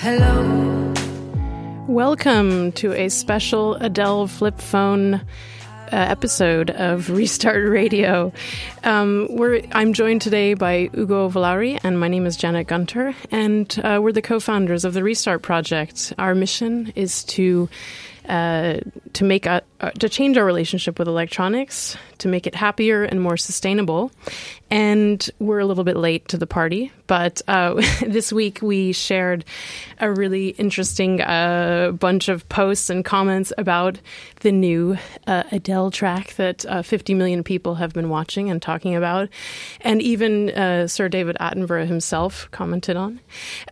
Hello. Welcome to a special Adele flip phone uh, episode of Restart Radio. Um, we're, I'm joined today by Ugo Vallauri, and my name is Janet Gunter, and uh, we're the co-founders of the Restart Project. Our mission is to uh, to make a, uh, to change our relationship with electronics, to make it happier and more sustainable. And we're a little bit late to the party, but uh, this week we shared a really interesting uh, bunch of posts and comments about the new uh, Adele track that uh, 50 million people have been watching and talking about, and even Sir David Attenborough himself commented on.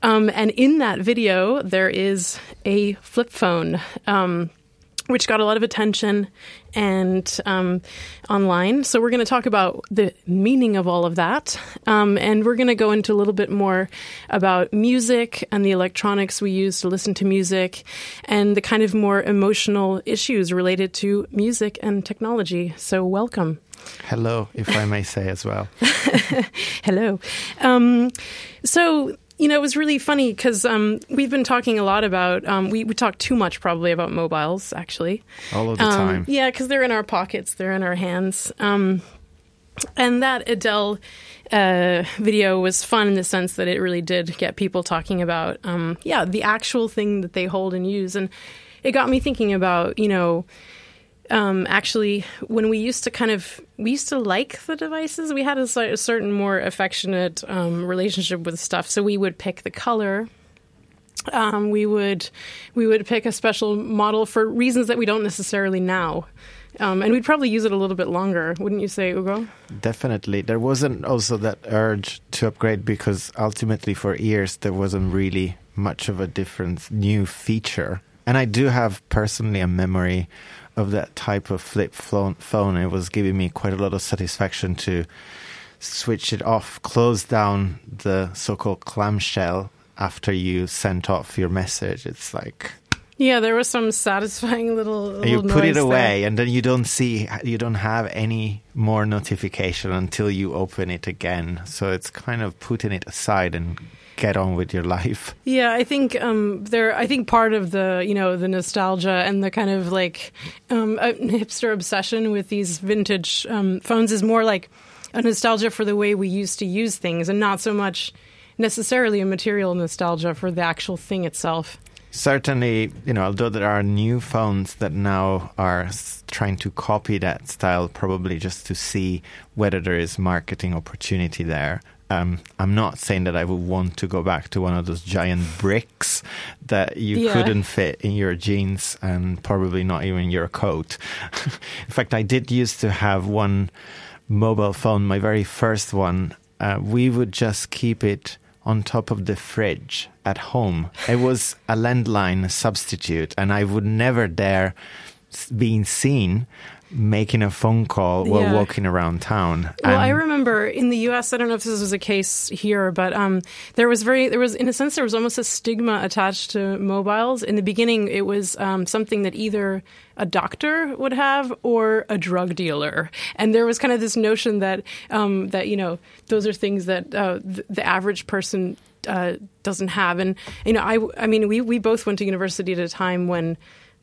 Um, and in that video, there is a flip phone. Um, which got a lot of attention and um, online. So we're going to talk about the meaning of all of that, um, and we're going to go into a little bit more about music and the electronics we use to listen to music, and the kind of more emotional issues related to music and technology. So welcome. Hello, if I may say as well. Hello. Um, so you know, it was really funny because um, we've been talking a lot about, um, we, we talk too much probably about mobiles, actually. All of the um, time. Yeah, because they're in our pockets, they're in our hands. Um, and that Adele uh, video was fun in the sense that it really did get people talking about, um, yeah, the actual thing that they hold and use. And it got me thinking about, you know, um, actually, when we used to kind of we used to like the devices, we had a, a certain more affectionate um, relationship with stuff. So we would pick the color. Um, we would we would pick a special model for reasons that we don't necessarily now. Um, and we'd probably use it a little bit longer, wouldn't you say, Ugo? Definitely. There wasn't also that urge to upgrade because ultimately, for years, there wasn't really much of a different new feature. And I do have personally a memory of that type of flip phone. It was giving me quite a lot of satisfaction to switch it off, close down the so-called clamshell after you sent off your message. It's like yeah, there was some satisfying little. little you put it away, there. and then you don't see, you don't have any more notification until you open it again. So it's kind of putting it aside and get on with your life. Yeah, I think um, there. I think part of the you know the nostalgia and the kind of like um, hipster obsession with these vintage um, phones is more like a nostalgia for the way we used to use things, and not so much necessarily a material nostalgia for the actual thing itself. Certainly, you know, although there are new phones that now are trying to copy that style, probably just to see whether there is marketing opportunity there. Um, I'm not saying that I would want to go back to one of those giant bricks that you yeah. couldn't fit in your jeans and probably not even your coat. in fact, I did used to have one mobile phone, my very first one. Uh, we would just keep it on top of the fridge at home. It was a landline substitute, and I would never dare being seen making a phone call while yeah. walking around town. Well, I remember in the U.S. I don't know if this was a case here, but um, there was very there was in a sense there was almost a stigma attached to mobiles. In the beginning, it was um, something that either a doctor would have or a drug dealer, and there was kind of this notion that um, that you know those are things that uh, th- the average person uh, doesn't have. And you know, I I mean, we we both went to university at a time when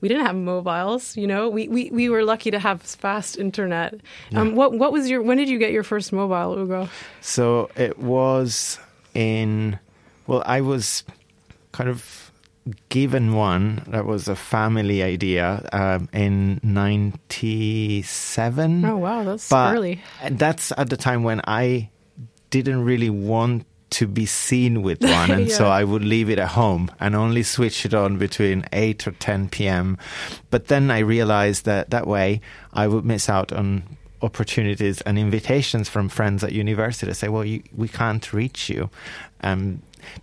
we didn't have mobiles. You know, we, we, we were lucky to have fast internet. Yeah. Um, what what was your when did you get your first mobile, Ugo? So it was in well, I was kind of given one that was a family idea um, in 97 oh wow that's but early that's at the time when i didn't really want to be seen with one, and yeah. so I would leave it at home and only switch it on between 8 or 10 p.m. But then I realized that that way I would miss out on opportunities and invitations from friends at university to say, well, you, we can't reach you. Um,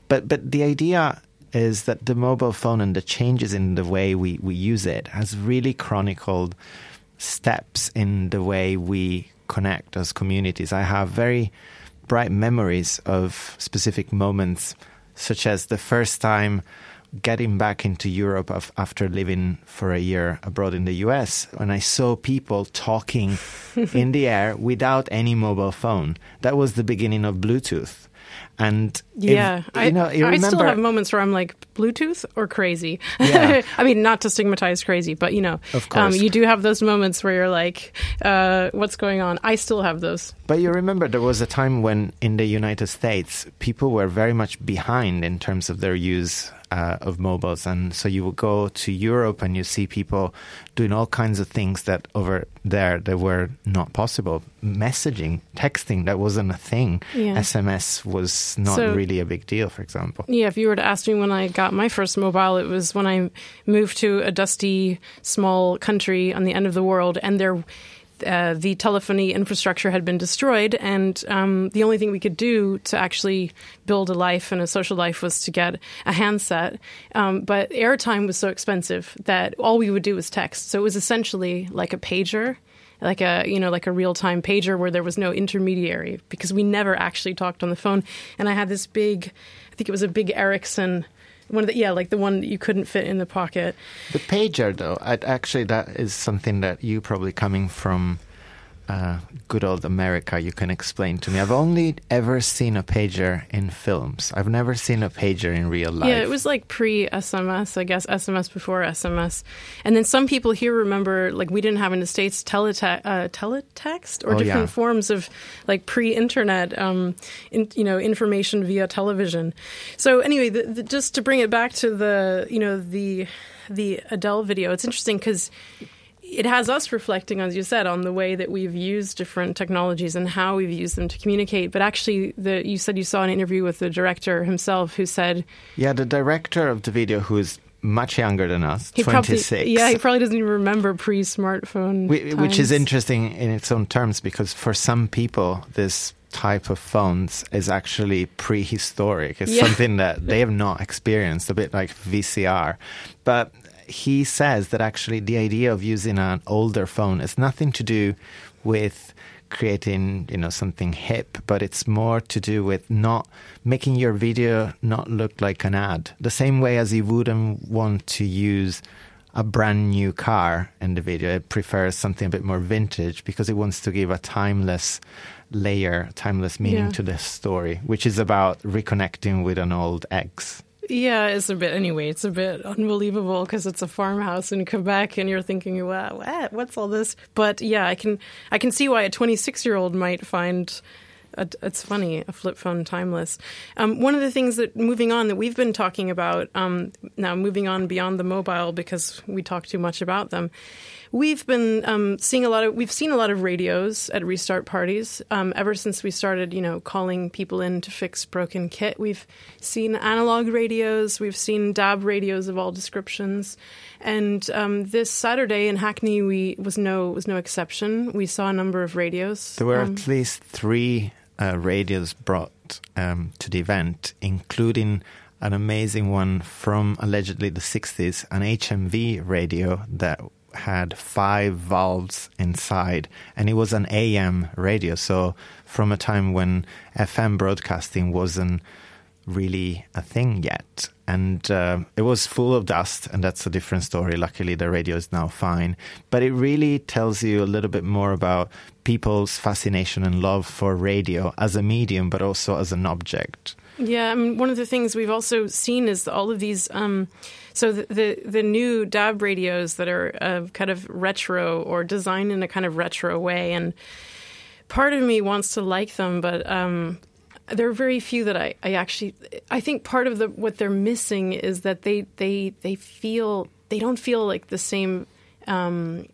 but, but the idea is that the mobile phone and the changes in the way we, we use it has really chronicled steps in the way we connect as communities. I have very bright memories of specific moments, such as the first time getting back into Europe after living for a year abroad in the US, when I saw people talking in the air without any mobile phone. That was the beginning of Bluetooth. And yeah, if, you know, you I, remember, I still have moments where I'm like Bluetooth or crazy. Yeah. I mean, not to stigmatize crazy, but you know, Of course. Um, you do have those moments where you're like, uh, "What's going on?" I still have those. But you remember there was a time when in the United States people were very much behind in terms of their use uh, of mobiles, and so you would go to Europe and you see people doing all kinds of things that over there that were not possible. Messaging, texting, that wasn't a thing. Yeah. SMS was not So- really a big deal, for example. Yeah, if you were to ask me when I got my first mobile, it was when I moved to a dusty, small country on the end of the world, and there. Uh, the telephony infrastructure had been destroyed, and um, the only thing we could do to actually build a life and a social life was to get a handset. Um, but airtime was so expensive that all we would do was text. So it was essentially like a pager, like a you know like a real time pager where there was no intermediary because we never actually talked on the phone. And I had this big, I think it was a big Ericsson. One of the, yeah, like the one that you couldn't fit in the pocket. The pager, though, i actually, that is something that you probably coming from uh, good old America, you can explain to me. I've only ever seen a pager in films. I've never seen a pager in real life. Yeah, it was like pre SMS, I guess, SMS before SMS. And then some people here remember, like, we didn't have in the States telete- uh, teletext or Oh, different yeah. forms of, like, pre internet, um, in, you know, information via television. So, anyway, the, the, just to bring it back to the, you know, the, the Adele video, it's interesting because it has us reflecting, as you said, on the way that we've used different technologies and how we've used them to communicate. But actually, the, you said you saw an interview with the director himself who said Yeah, the director of the video, who is much younger than us, he 26. probably yeah he probably doesn't even remember pre-smartphone, Whi- which is interesting in its own terms because for some people, this type of phones is actually prehistoric. It's Yeah. something that they have not experienced, a bit like VCR. But he says that actually the idea of using an older phone has nothing to do with creating you know something hip but it's more to do with not making your video not look like an ad the same way as you wouldn't want to use a brand new car in the video. It prefers something a bit more vintage because it wants to give a timeless layer, timeless meaning Yeah. to the story, which is about reconnecting with an old ex. Yeah, it's a bit. Anyway, it's a bit unbelievable because it's a farmhouse in Quebec, and you're thinking, "Wow, what? What's all this?" But yeah, I can I can see why a 26 year old might find. It's funny, a flip phone timeless. Um, one of the things that moving on that we've been talking about um, now, moving on beyond the mobile because we talk too much about them. We've been um, seeing a lot of we've seen a lot of radios at restart parties um, ever since we started, you know, calling people in to fix broken kit. We've seen analog radios, we've seen DAB radios of all descriptions, and um, this Saturday in Hackney, we was no was no exception. We saw a number of radios. There were Um, at least three uh, radios brought um, to the event, including an amazing one from allegedly the 60s, an HMV radio that had five valves inside, and it was an AM radio. So, from a time when FM broadcasting wasn't really a thing yet. And uh, it was full of dust, and that's a different story. Luckily, the radio is now fine. But it really tells you a little bit more about people's fascination and love for radio as a medium, but also as an object. Yeah, I mean, one of the things we've also seen is all of these. Um, so the, the the new DAB radios that are uh, kind of retro or designed in a kind of retro way, and part of me wants to like them, but um, there are very few that I, I actually. I think part of the what they're missing is that they they they feel they don't feel like the same. Um,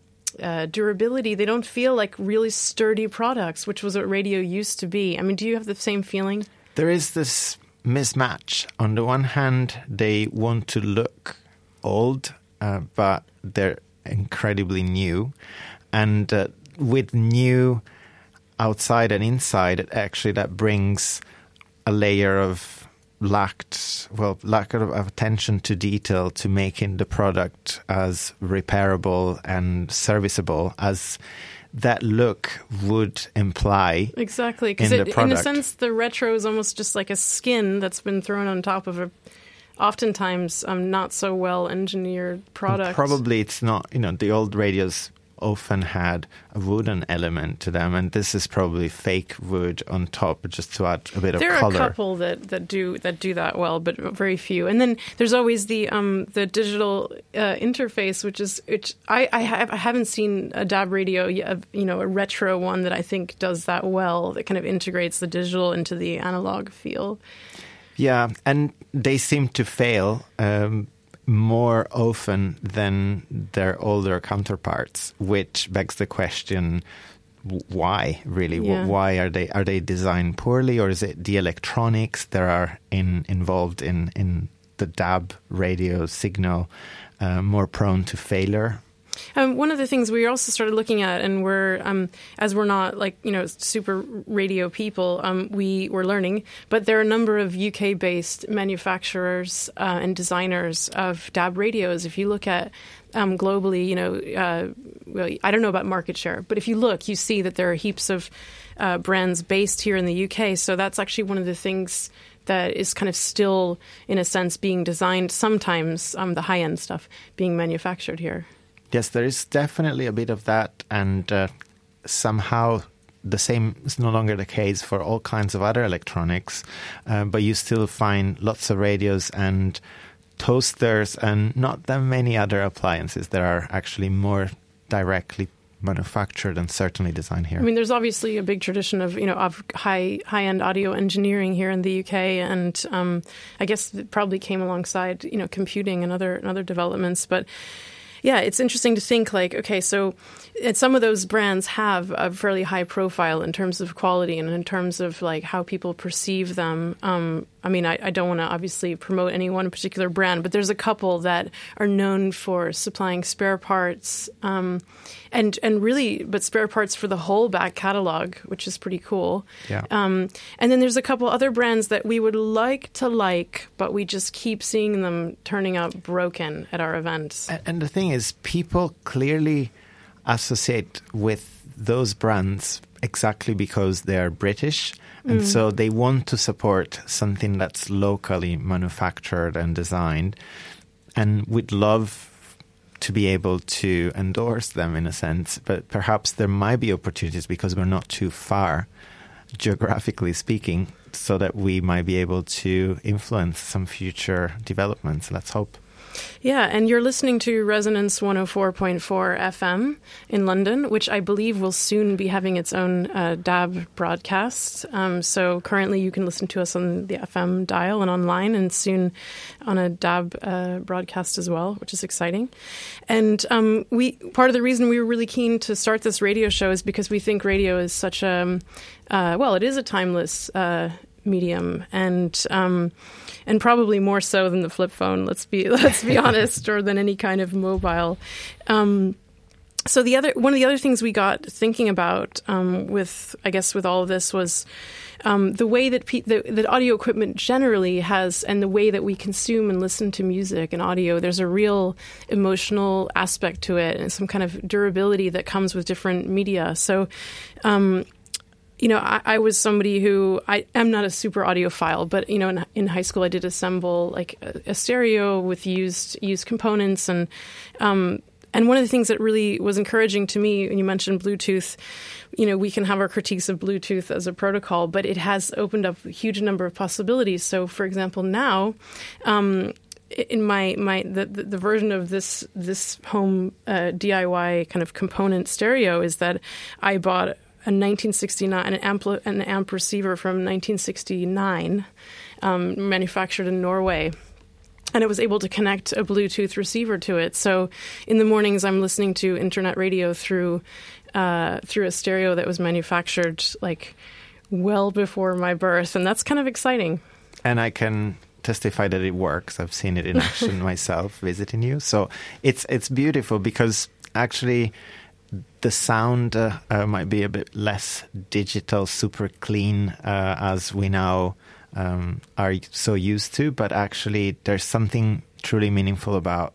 uh, durability. They don't feel like really sturdy products, which was what radio used to be. I mean, do you have the same feeling? There is this mismatch. On the one hand, they want to look old, uh, but they're incredibly new. And uh, with new outside and inside, actually that brings a layer of lacked well lack of attention to detail to making the product as repairable and serviceable as that look would imply Exactly, because in in a sense, the retro is almost just like a skin that's been thrown on top of a, oftentimes, um, not so well engineered product. Probably it's not, you know, the old radios often had a wooden element to them, and this is probably fake wood on top, just to add a bit there of color. There are a couple that, that do that do that well, but very few. And then there's always the um, the digital uh, interface, which is which I I, have, I haven't seen a DAB radio, you know, a retro one that I think does that well. That kind of integrates the digital into the analog feel. Yeah, and they seem to fail. Um, more often than their older counterparts, which begs the question why really yeah. why are they are they designed poorly or is it the electronics that are in involved in in the DAB radio signal uh, more prone to failure um, one of the things we also started looking at, and we're um, as we're not like you know super radio people, um, we were learning. But there are a number of UK-based manufacturers uh, and designers of DAB radios. If you look at um, globally, you know, uh, well, I don't know about market share, but if you look, you see that there are heaps of uh, brands based here in the UK. So that's actually one of the things that is kind of still, in a sense, being designed. Sometimes um, the high end stuff being manufactured here. Yes, there is definitely a bit of that, and uh, somehow the same is no longer the case for all kinds of other electronics, uh, but you still find lots of radios and toasters and not that many other appliances that are actually more directly manufactured and certainly designed here. I mean, there's obviously a big tradition of you know of high high end audio engineering here in the UK, and um, I guess it probably came alongside you know computing and other and other developments, but yeah, it's interesting to think like, okay, so some of those brands have a fairly high profile in terms of quality and in terms of like how people perceive them. Um, I mean, I, I don't want to obviously promote any one particular brand, but there's a couple that are known for supplying spare parts, um, and and really, but spare parts for the whole back catalog, which is pretty cool. Yeah. Um, and then there's a couple other brands that we would like to like, but we just keep seeing them turning up broken at our events. And, and the thing is, people clearly associate with those brands exactly because they're British and mm. so they want to support something that's locally manufactured and designed. And we'd love to be able to endorse them in a sense, but perhaps there might be opportunities because we're not too far, geographically speaking, so that we might be able to influence some future developments. Let's hope. Yeah, and you're listening to Resonance 104.4 FM in London, which I believe will soon be having its own uh, DAB broadcast. Um, so currently you can listen to us on the FM dial and online, and soon on a DAB uh, broadcast as well, which is exciting. And um, we part of the reason we were really keen to start this radio show is because we think radio is such a um, uh, well, it is a timeless uh, medium, and um, and probably more so than the flip phone. Let's be let's be honest, or than any kind of mobile. Um, so the other one of the other things we got thinking about um, with I guess with all of this was um, the way that, pe- the, that audio equipment generally has and the way that we consume and listen to music and audio. There's a real emotional aspect to it and some kind of durability that comes with different media. So um, you know, I, I, was somebody who I am not a super audiophile, but you know, in, in high school I did assemble like a, a stereo with used used components, and um, and one of the things that really was encouraging to me and you mentioned Bluetooth, you know, we can have our critiques of Bluetooth as a protocol, but it has opened up a huge number of possibilities. So, for example, now. Um, in my my the, the, version of this this home uh, DIY kind of component stereo is that I bought a 1969 an amp an amp receiver from 1969, um, manufactured in Norway. And it was able to connect a Bluetooth receiver to it. So in the mornings, I'm listening to internet radio through uh, through a stereo that was manufactured like well before my birth, and that's kind of exciting. And I can testify that it works. I've seen it in action myself visiting you. So it's it's beautiful because actually the sound uh, uh, might be a bit less digital, super clean uh, as we now um, are so used to, but actually there's something truly meaningful about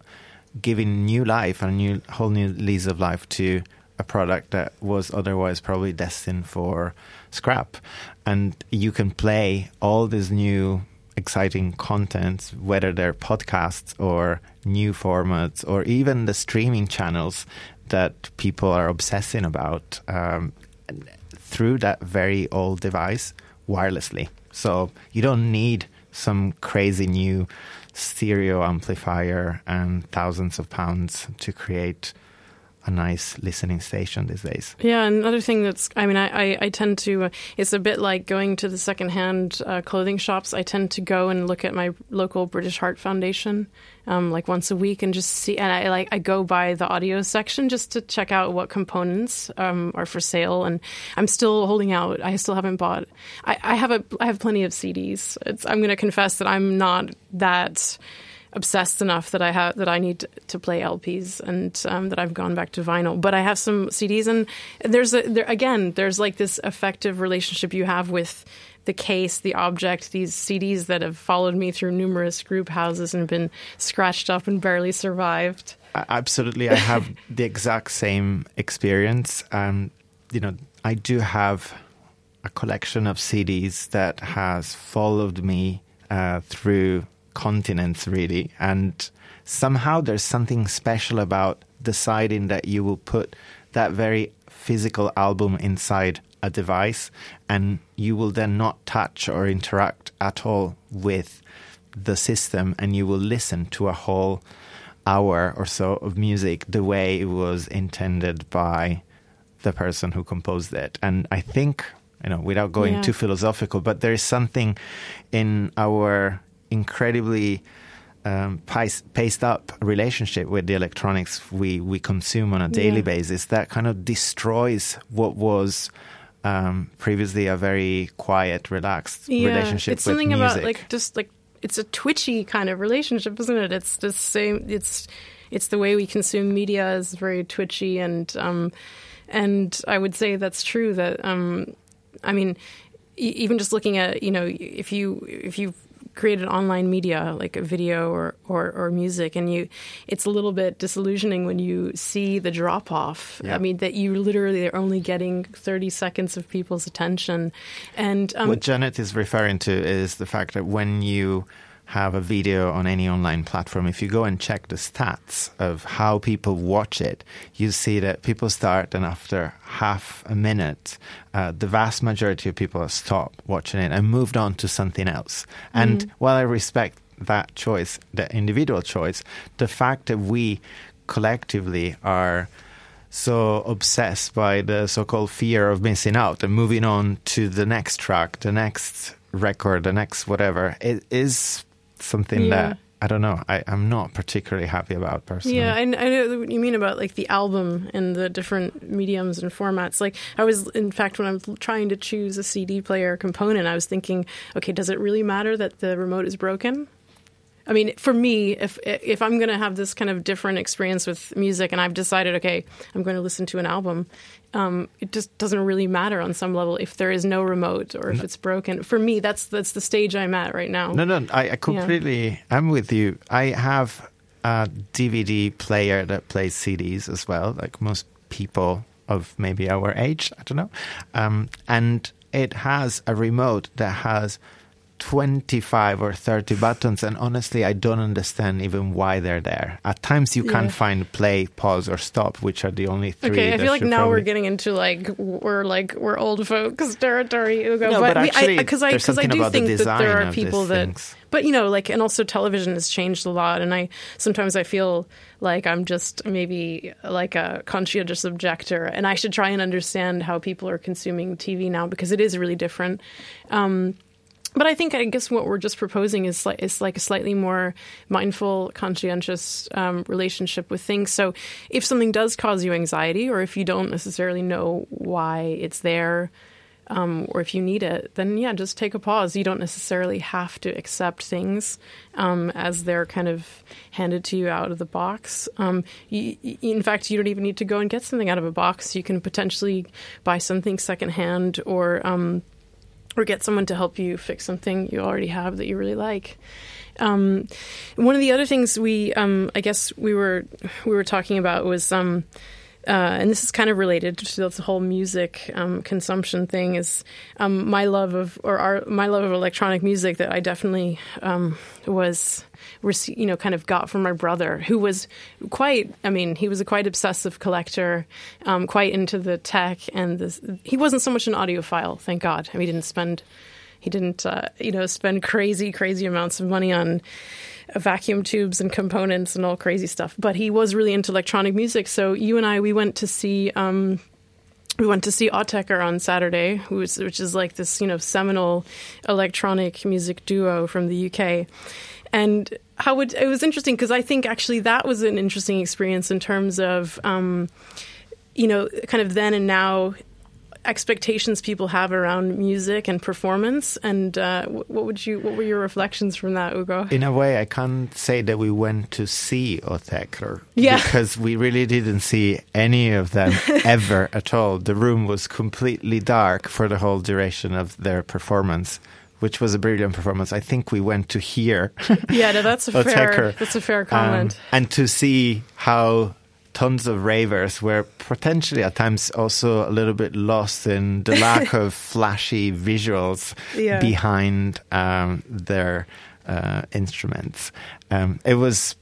giving new life and a new whole new lease of life to a product that was otherwise probably destined for scrap. And you can play all these new exciting content, whether they're podcasts or new formats or even the streaming channels that people are obsessing about um, through that very old device wirelessly. So you don't need some crazy new stereo amplifier and thousands of pounds to create a nice listening station these days. Yeah, another thing that's, I mean, I, I, I tend to, uh, it's a bit like going to the secondhand uh, clothing shops. I tend to go and look at my local British Heart Foundation um, like once a week and just see, and I like, I go by the audio section just to check out what components um, are for sale. And I'm still holding out. I still haven't bought, I, I have a, I have plenty of CDs. It's, I'm going to confess that I'm not that, obsessed enough that I have that I need to play LPs and um, that I've gone back to vinyl. But I have some CDs, and there's a there again there's like this affective relationship you have with the case, the object, these CDs that have followed me through numerous group houses and been scratched up and barely survived. Absolutely, I have the exact same experience. Um, you know, I do have a collection of CDs that has followed me uh, through continents, really. And somehow there's something special about deciding that you will put that very physical album inside a device and you will then not touch or interact at all with the system and you will listen to a whole hour or so of music the way it was intended by the person who composed it. And I think, you know, without going yeah. too philosophical, but there is something in our incredibly um, paced up relationship with the electronics we, we consume on a daily yeah. basis that kind of destroys what was um, previously a very quiet, relaxed yeah, relationship. It's something music. about like just like it's a twitchy kind of relationship, isn't it? It's the same. It's it's the way we consume media is very twitchy, and um, and I would say that's true. That um, I mean, even just looking at you know if you if you created online media like a video or, or, or, music and you it's a little bit disillusioning when you see the drop off yeah. i mean that you literally are only getting 30 seconds of people's attention and um, what janet is referring to is the fact that when you have a video on any online platform, if you go and check the stats of how people watch it, you see that people start and after half a minute, uh, the vast majority of people have stopped watching it and moved on to something else. Mm. And while I respect that choice, the individual choice, the fact that we collectively are so obsessed by the so-called fear of missing out and moving on to the next track, the next record, the next whatever, it is something yeah. that I don't know. I, am not particularly happy about personally. Yeah, I, I, know what you mean about like the album and the different mediums and formats. Like I was, in fact, when I was trying to choose a CD player component, I was thinking, okay, does it really matter that the remote is broken? I mean, for me, if if I'm going to have this kind of different experience with music, and I've decided, okay, I'm going to listen to an album, um, it just doesn't really matter on some level if there is no remote or if no. it's broken. For me, that's that's the stage I'm at right now. No, no, I, I completely, yeah. I'm with you. I have a DVD player that plays CDs as well, like most people of maybe our age. I don't know, um, and it has a remote that has 25 or 30 buttons and honestly i don't understand even why they're there at times you yeah. can't find play pause or stop which are the only three okay i feel like now probably... we're getting into like we're like we're old folks territory Ugo. No, but, but actually because i because i do think the that there are people that things. but you know like and also television has changed a lot and i sometimes i feel like i'm just maybe like a conscientious objector and i should try and understand how people are consuming tv now because it is really different um, but I think I guess what we're just proposing is like is like a slightly more mindful, conscientious um, relationship with things. So if something does cause you anxiety, or if you don't necessarily know why it's there, um, or if you need it, then yeah, just take a pause. You don't necessarily have to accept things um, as they're kind of handed to you out of the box. Um, you, in fact, you don't even need to go and get something out of a box. You can potentially buy something secondhand or um, or get someone to help you fix something you already have that you really like. Um, one of the other things we, um, I guess, we were we were talking about was um, uh, and this is kind of related to this whole music um, consumption thing. Is um, my love of or our, my love of electronic music that I definitely um, was, you know, kind of got from my brother, who was quite. I mean, he was a quite obsessive collector, um, quite into the tech, and this, he wasn't so much an audiophile. Thank God. I mean, he didn't spend he didn't, uh, you know, spend crazy, crazy amounts of money on vacuum tubes and components and all crazy stuff. But he was really into electronic music. So you and I, we went to see. Um, we went to see Autechre on Saturday, which, which is like this, you know, seminal electronic music duo from the UK. And how would it was interesting because I think actually that was an interesting experience in terms of, um, you know, kind of then and now expectations people have around music and performance. And uh, what would you? What were your reflections from that, Ugo? In a way, I can't say that we went to see Autechre yeah. because we really didn't see any of them ever at all. The room was completely dark for the whole duration of their performance which was a brilliant performance. I think we went to hear. yeah, no, that's a fair. That's a fair comment. Um, and to see how tons of ravers were potentially at times also a little bit lost in the lack of flashy visuals yeah. behind um, their uh, instruments. Um, it was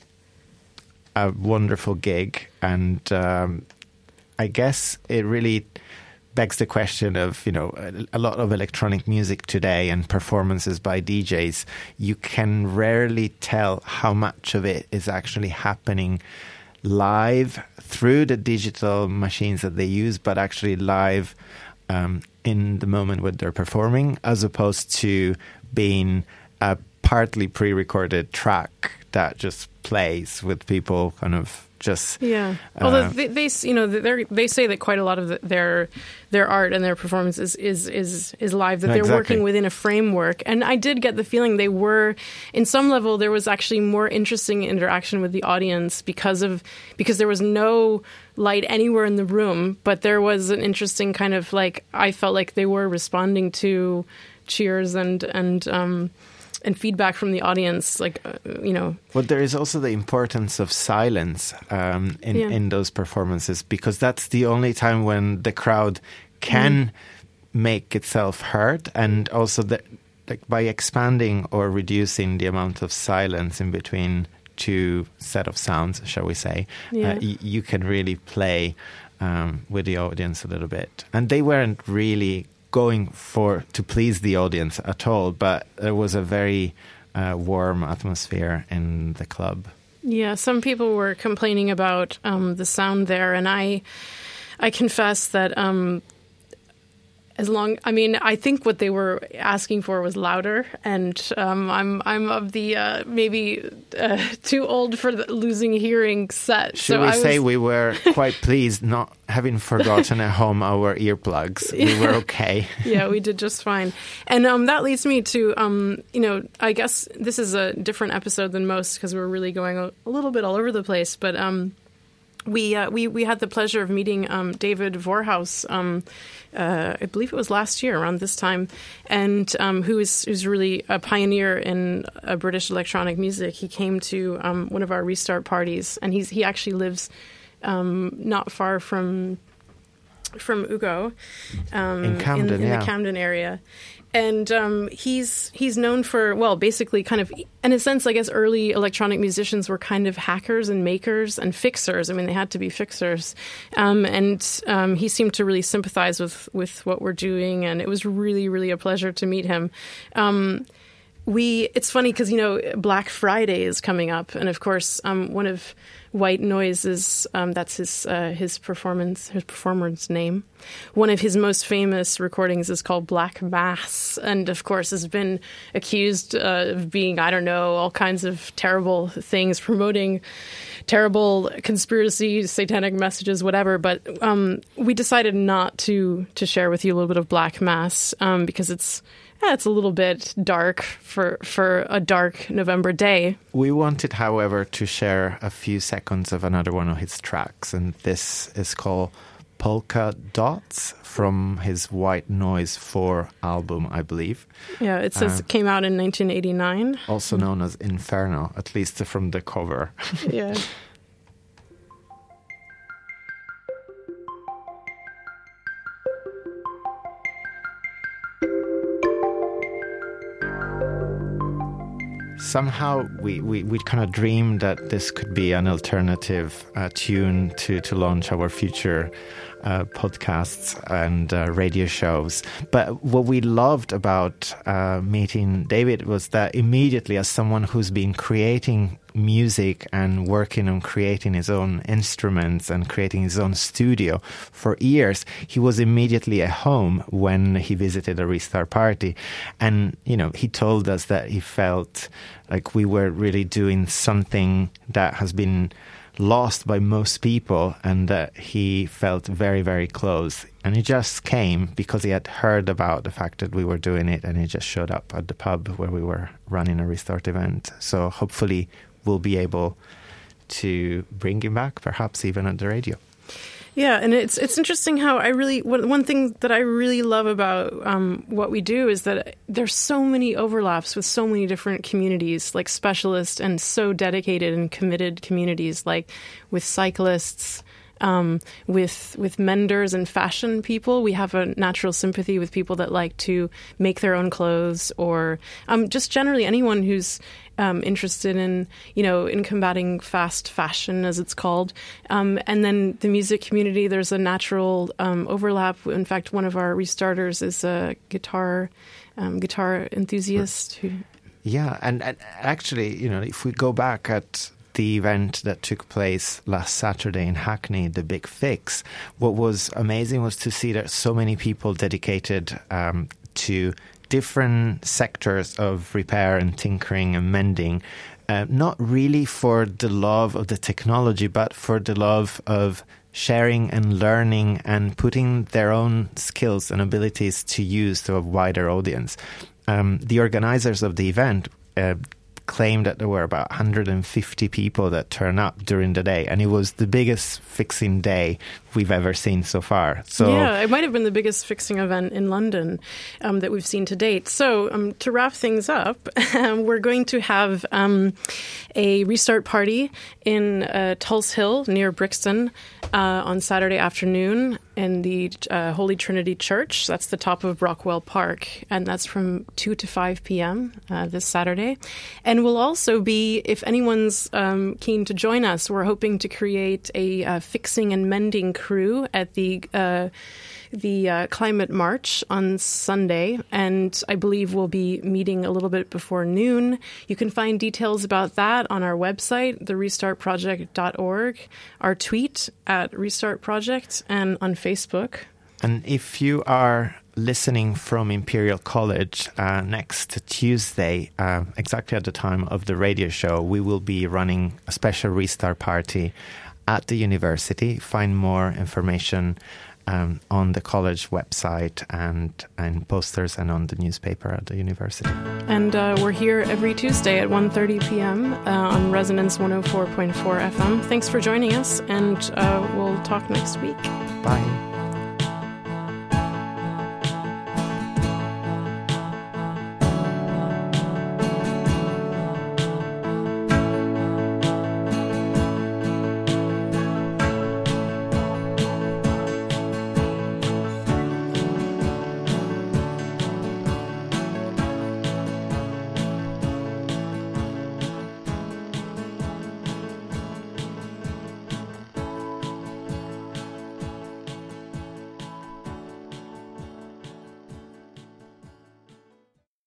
a wonderful gig, and um, I guess it really begs the question of you know a, lot of electronic music today and performances by DJs. You can rarely tell how much of it is actually happening live through the digital machines that they use, but actually live um, in the moment when they're performing, as opposed to being a partly pre recorded track that just plays with people kind of just yeah. Uh, Although they, they, you know, they they say that quite a lot of the, their their art and their performance is is is, is live. That they're exactly. working within a framework, and I did get the feeling they were, in some level, there was actually more interesting interaction with the audience because of because there was no light anywhere in the room, but there was an interesting kind of like I felt like they were responding to cheers and and um, and feedback from the audience like uh, you know but there is also the importance of silence um, in yeah. in those performances because that's the only time when the crowd can mm. make itself heard and also the, like by expanding or reducing the amount of silence in between two set of sounds shall we say uh, yeah. uh, y- you can really play um, with the audience a little bit and they weren't really going for to please the audience at all, but there was a very uh, warm atmosphere in the club. Yeah, some people were complaining about um, the sound there, and I, I confess that um, as long i mean i think what they were asking for was louder and um, i'm i'm of the uh, maybe uh, too old for the losing hearing set should so we was... say we were quite pleased not having forgotten at home our earplugs? We were okay. Yeah we did just fine. And um, that leads me to um, you know i guess this is a different episode than most because we're really going a, a, little bit all over the place but um, we uh, we we had the pleasure of meeting um, David Vorhaus. Um, uh, I believe it was last year around this time, and um, who is who's really a pioneer in uh, British electronic music. He came to um, one of our restart parties, and he's he actually lives um, not far from from Ugo um, in Camden, in, in yeah. the Camden area and um, he's he's known for well, basically, kind of in a sense, I guess early electronic musicians were kind of hackers and makers and fixers. I mean, they had to be fixers, um, and um, he seemed to really sympathize with with what we're doing, and it was really really a pleasure to meet him. We it's funny because you know Black Friday is coming up, and of course, um, one of White Noise is um, that's his uh, his performance his performer's name. One of his most famous recordings is called Black Mass, and of course has been accused uh, of being I don't know all kinds of terrible things, promoting terrible conspiracy, satanic messages, whatever. But um, we decided not to to share with you a little bit of Black Mass um, because it's yeah, it's a little bit dark for for a dark November day. We wanted, however, to share a few seconds of another one of his tracks, and this is called Polka Dots from his White Noise 4 album, I believe. Yeah, it says uh, it came out in 1989. Also known as Inferno, at least from the cover. yeah. Somehow we, we, we kind of dreamed that this could be an alternative uh, tune to, to launch our future uh, podcasts and uh, radio shows. But what we loved about uh, meeting David was that immediately, as someone who's been creating music and working on creating his own instruments and creating his own studio for years, he was immediately at home when he visited a restart party. And, you know, he told us that he felt like we were really doing something that has been lost by most people and that he felt very, very close. And he just came because he had heard about the fact that we were doing it and he just showed up at the pub where we were running a restart event. So hopefully we'll be able to bring him back, perhaps even on the radio. Yeah, and it's it's interesting how I really one thing that I really love about um, what we do is that there's so many overlaps with so many different communities, like specialists and so dedicated and committed communities, like with cyclists, um, with with menders and fashion people. We have a natural sympathy with people that like to make their own clothes, or um, just generally anyone who's um, interested in you know in combating fast fashion, as it's called. Um, and then the music community, there's a natural um, overlap. In fact, one of our restarters is a guitar um, guitar enthusiast who. Yeah, and, and actually, you know, if we go back at the event that took place last Saturday in Hackney, the Big Fix, what was amazing was to see that so many people dedicated um, to different sectors of repair and tinkering and mending. Uh, not really for the love of the technology, but for the love of sharing and learning and putting their own skills and abilities to use to a wider audience. Um, the organizers of the event uh, claimed that there were about 150 people that turn up during the day, and it was the biggest fixing day we've ever seen so far. So yeah, it might have been the biggest fixing event in London um, that we've seen to date. So um, to wrap things up, we're going to have um, a restart party in uh, Tulse Hill near Brixton uh, on Saturday afternoon in the uh, Holy Trinity Church. That's the top of Brockwell Park, and that's from 2 to 5 p.m. Uh, this Saturday. And we'll also be, if anyone's um, keen to join us, we're hoping to create a uh, fixing and mending crew at the uh, the uh, climate march on Sunday, and I believe we'll be meeting a little bit before noon. You can find details about that on our website, therestartproject.org, our tweet at Restart Project, and on Facebook. And if you are listening from Imperial College uh, next Tuesday, uh, exactly at the time of the radio show, we will be running a special restart party at the university. Find more information um, on the college website and and posters and on the newspaper at the university. And uh, we're here every Tuesday at 1.30 p.m. Uh, on Resonance 104.4 FM. Thanks for joining us, and uh, we'll talk next week. Bye.